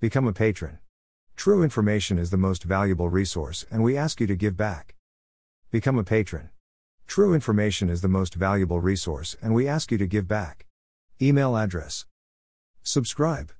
Become a patron. True information is the most valuable resource, and we ask you to give back. Become a patron. True information is the most valuable resource, and we ask you to give back. Email address. Subscribe.